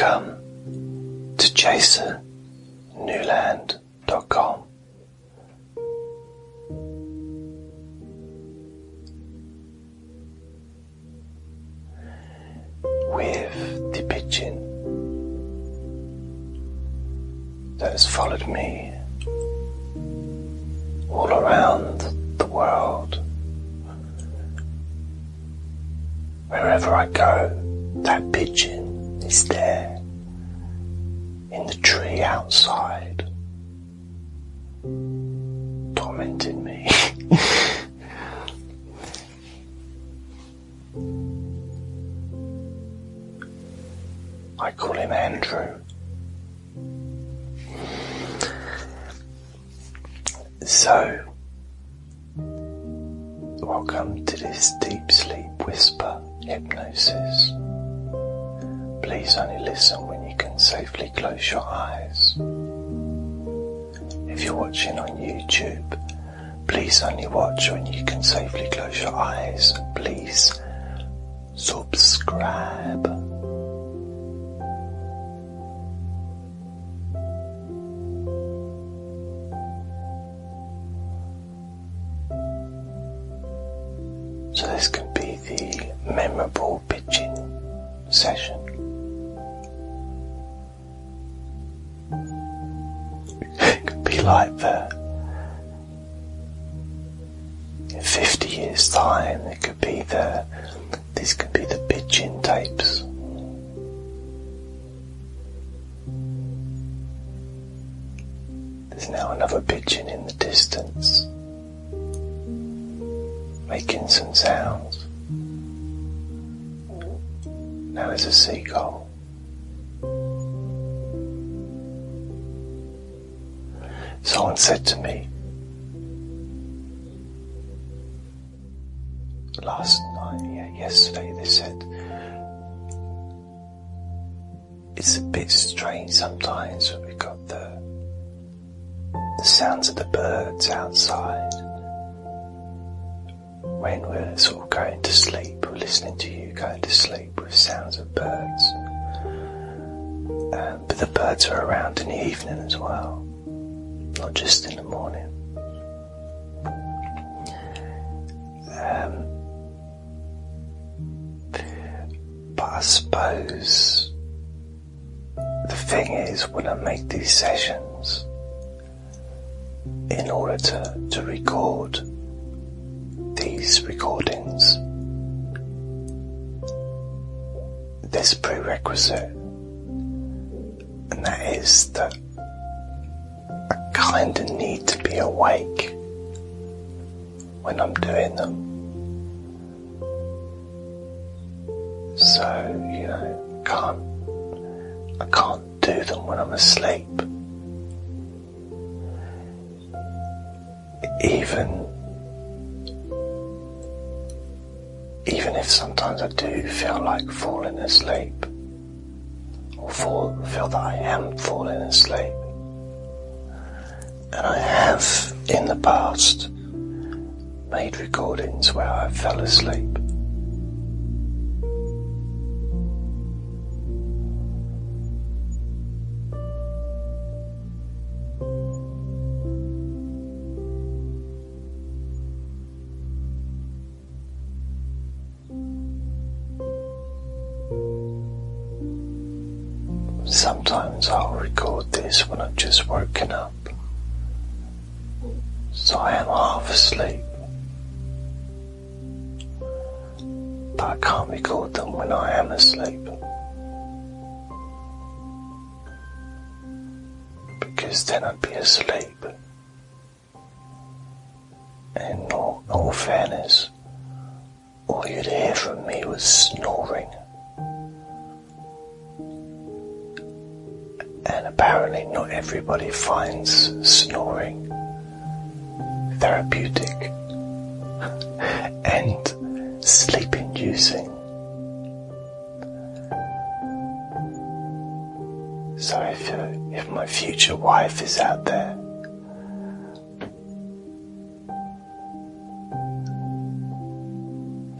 Welcome to jasonnewland.com. tormenting me. I call him Andrew. So, welcome to this deep sleep whisper hypnosis. Please only listen when you can safely close your eyes. If you're watching on YouTube, please only watch when you can safely close your eyes. Please subscribe. So this can be the memorable pitching session. Some sounds. Now there's a seagull. Someone said to me last night, yeah, yesterday, they said it's a bit strange sometimes when we've got the the sounds of the birds outside when we're sort of going to sleep or listening to you going to sleep with sounds of birds. Um, but the birds are around in the evening as well, not just in the morning. Um, but I suppose the thing is when I make these sessions, in order to, to record these recordings, a prerequisite, and that is that I kind of need to be awake when I'm doing them. So, you know, can't I can't do them when I'm asleep. Even if sometimes I do feel like falling asleep, or fall, feel that I am falling asleep, and I have in the past made recordings where I fell asleep. Sometimes I'll record this when I've just woken up. So I am half asleep. But I can't record them when I am asleep. Because then I'd be asleep. And in all, all fairness, all you'd hear from me was snoring. Apparently not everybody finds snoring therapeutic and sleep inducing. So if, uh, if my future wife is out there,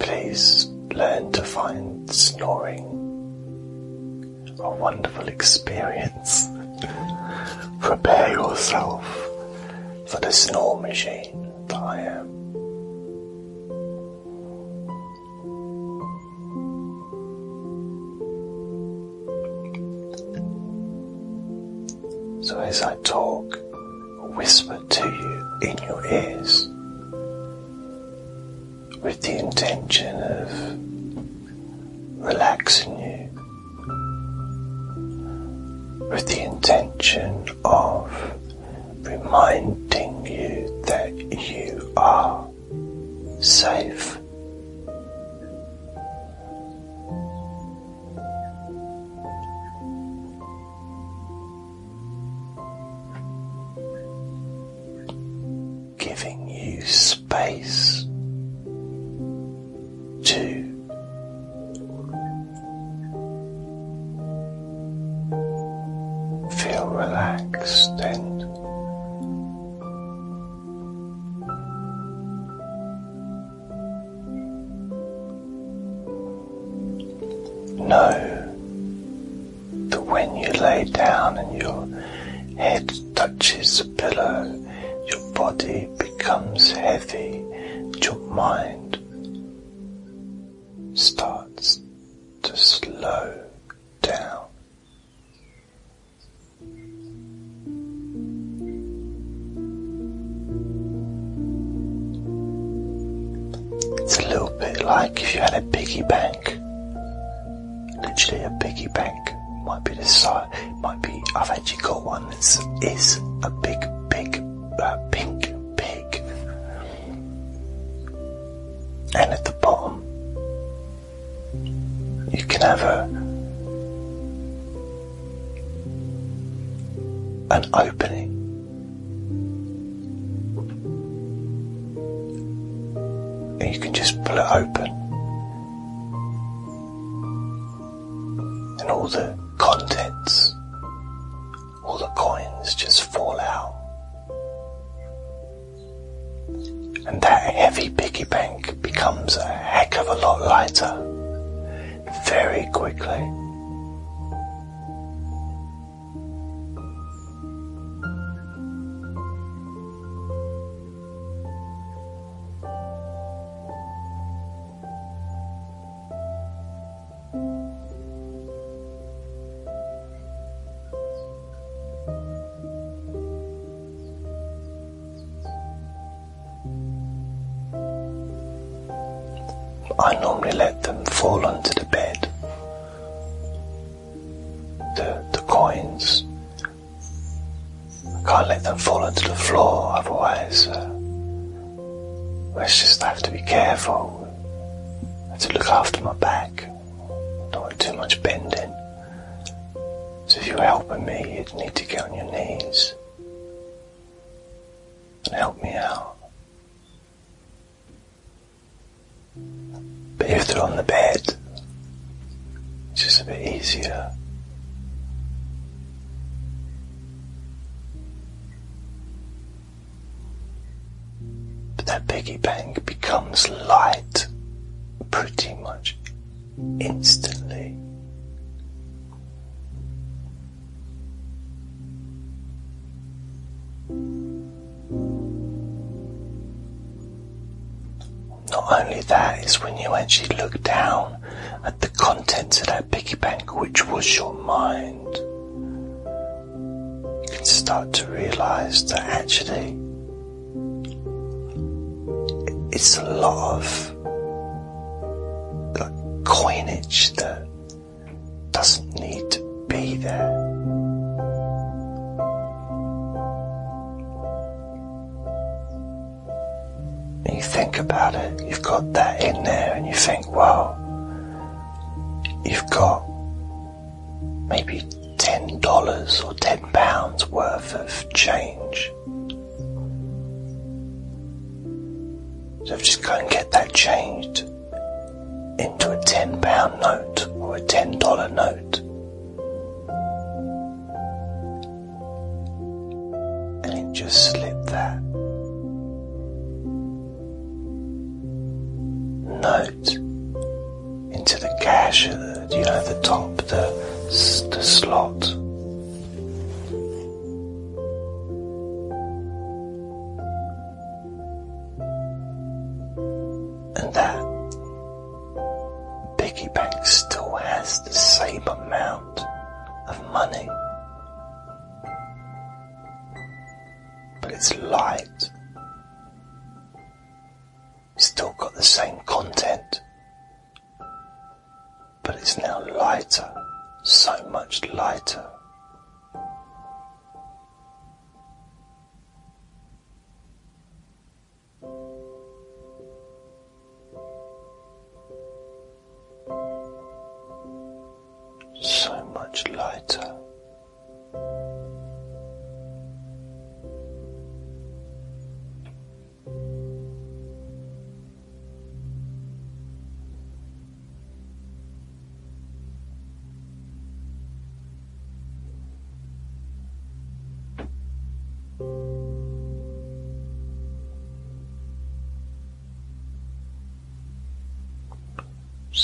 please learn to find snoring a wonderful experience. Prepare yourself for the snore machine that I am. So as I talk, whisper to you in your ears with the intention of relaxing with the intention of reminding you that you are safe. Like if you had a piggy bank. Literally a piggy bank. Might be the size, might be, I've actually got one that is a big, big, uh, pink pig. And at the bottom, you can have a an opening. And you can just it open. And all the contents, all the coins just fall out. And that heavy piggy bank becomes a heck of a lot lighter very quickly. I normally let them fall onto the bed. The, the coins. I can't let them fall onto the floor, otherwise, uh, let's just have to be careful. I have to look after my back. Don't want too much bending. So if you're helping me, you'd need to get on your knees and help me out. On the bed, it's just a bit easier. But that piggy bank becomes light pretty much instantly. That is when you actually look down at the contents of that piggy bank, which was your mind, you can start to realize that actually it's a lot of like, coinage that doesn't need to be there. You think about it, you've got that in there, and you think, wow, you've got maybe ten dollars or ten pounds worth of change. So just go and get that changed into a ten pound note or a ten dollar note. And just slip that cash you know, the top, the the slot.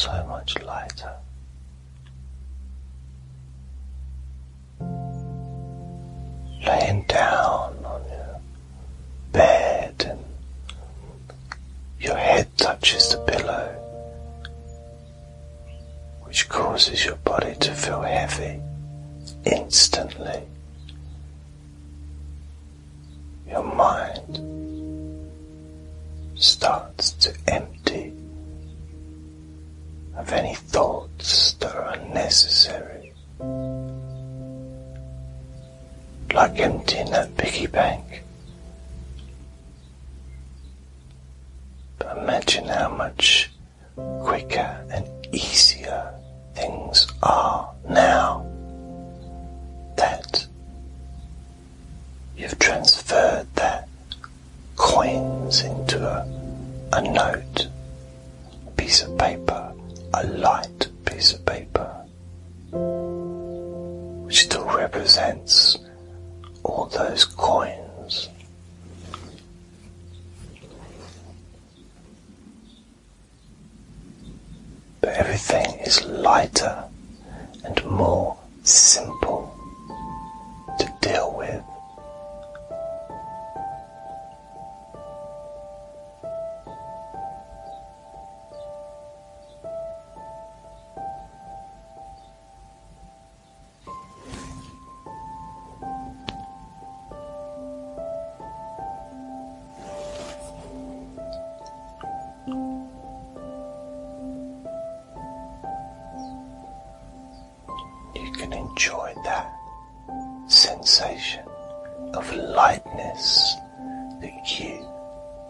So much lighter. Imagine how much quicker and easier things are now that you've transferred that coins into a, a note, sensation of lightness that you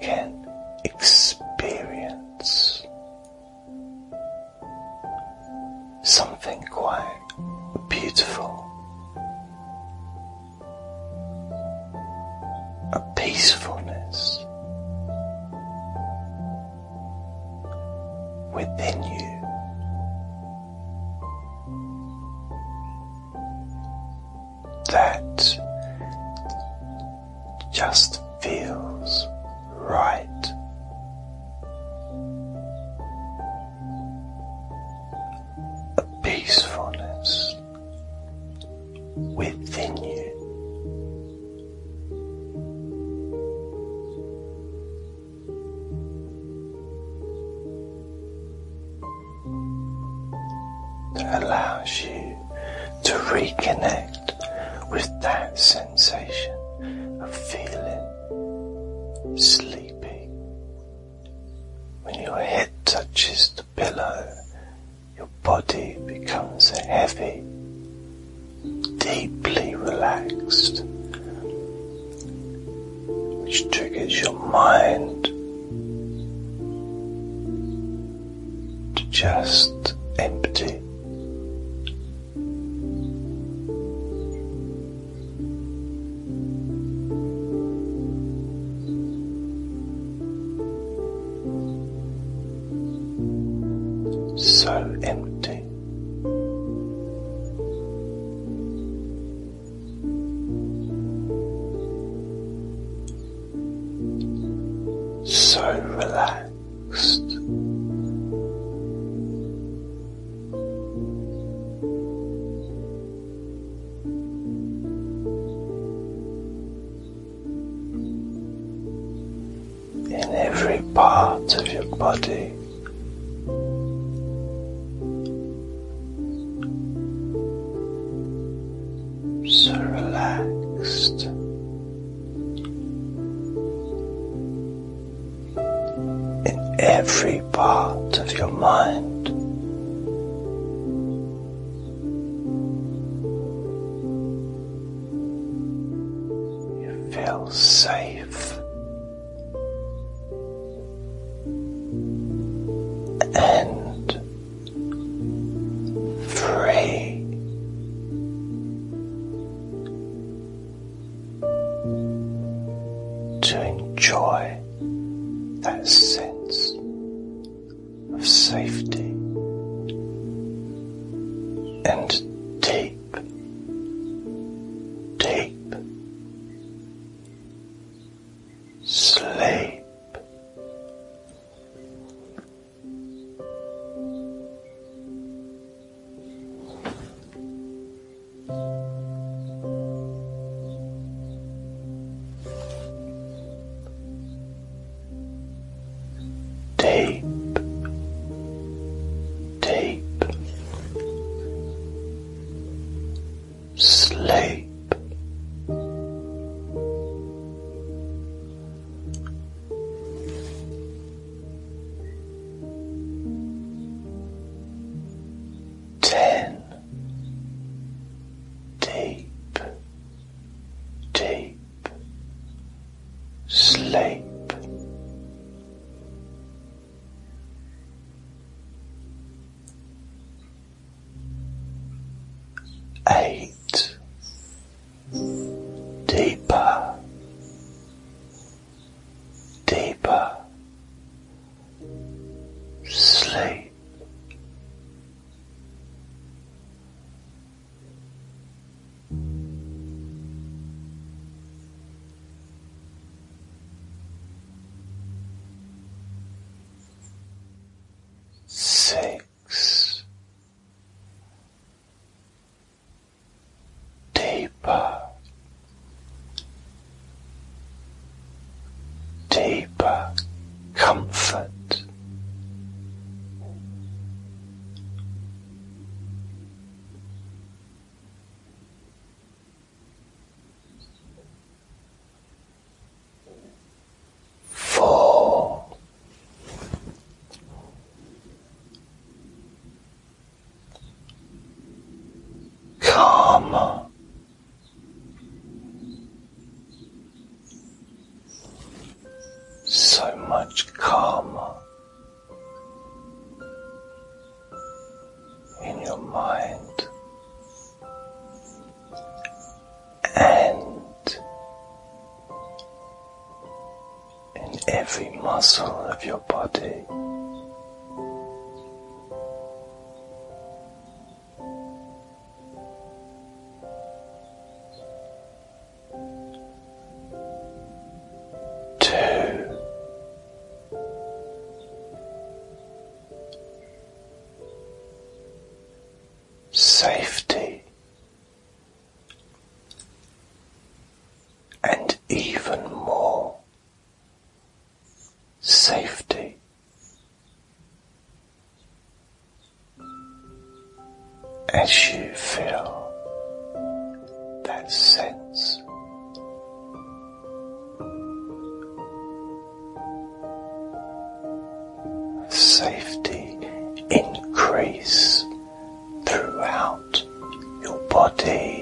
can experience. Something quite beautiful. A peacefulness allows you to reconnect with that sensation of feeling sleepy. When your head touches the pillow, your body becomes heavy, deeply relaxed, which triggers your mind every part of your mind. You feel safe and free. To enjoy that sense of safety and sleep. Every muscle of your body. Increase throughout your body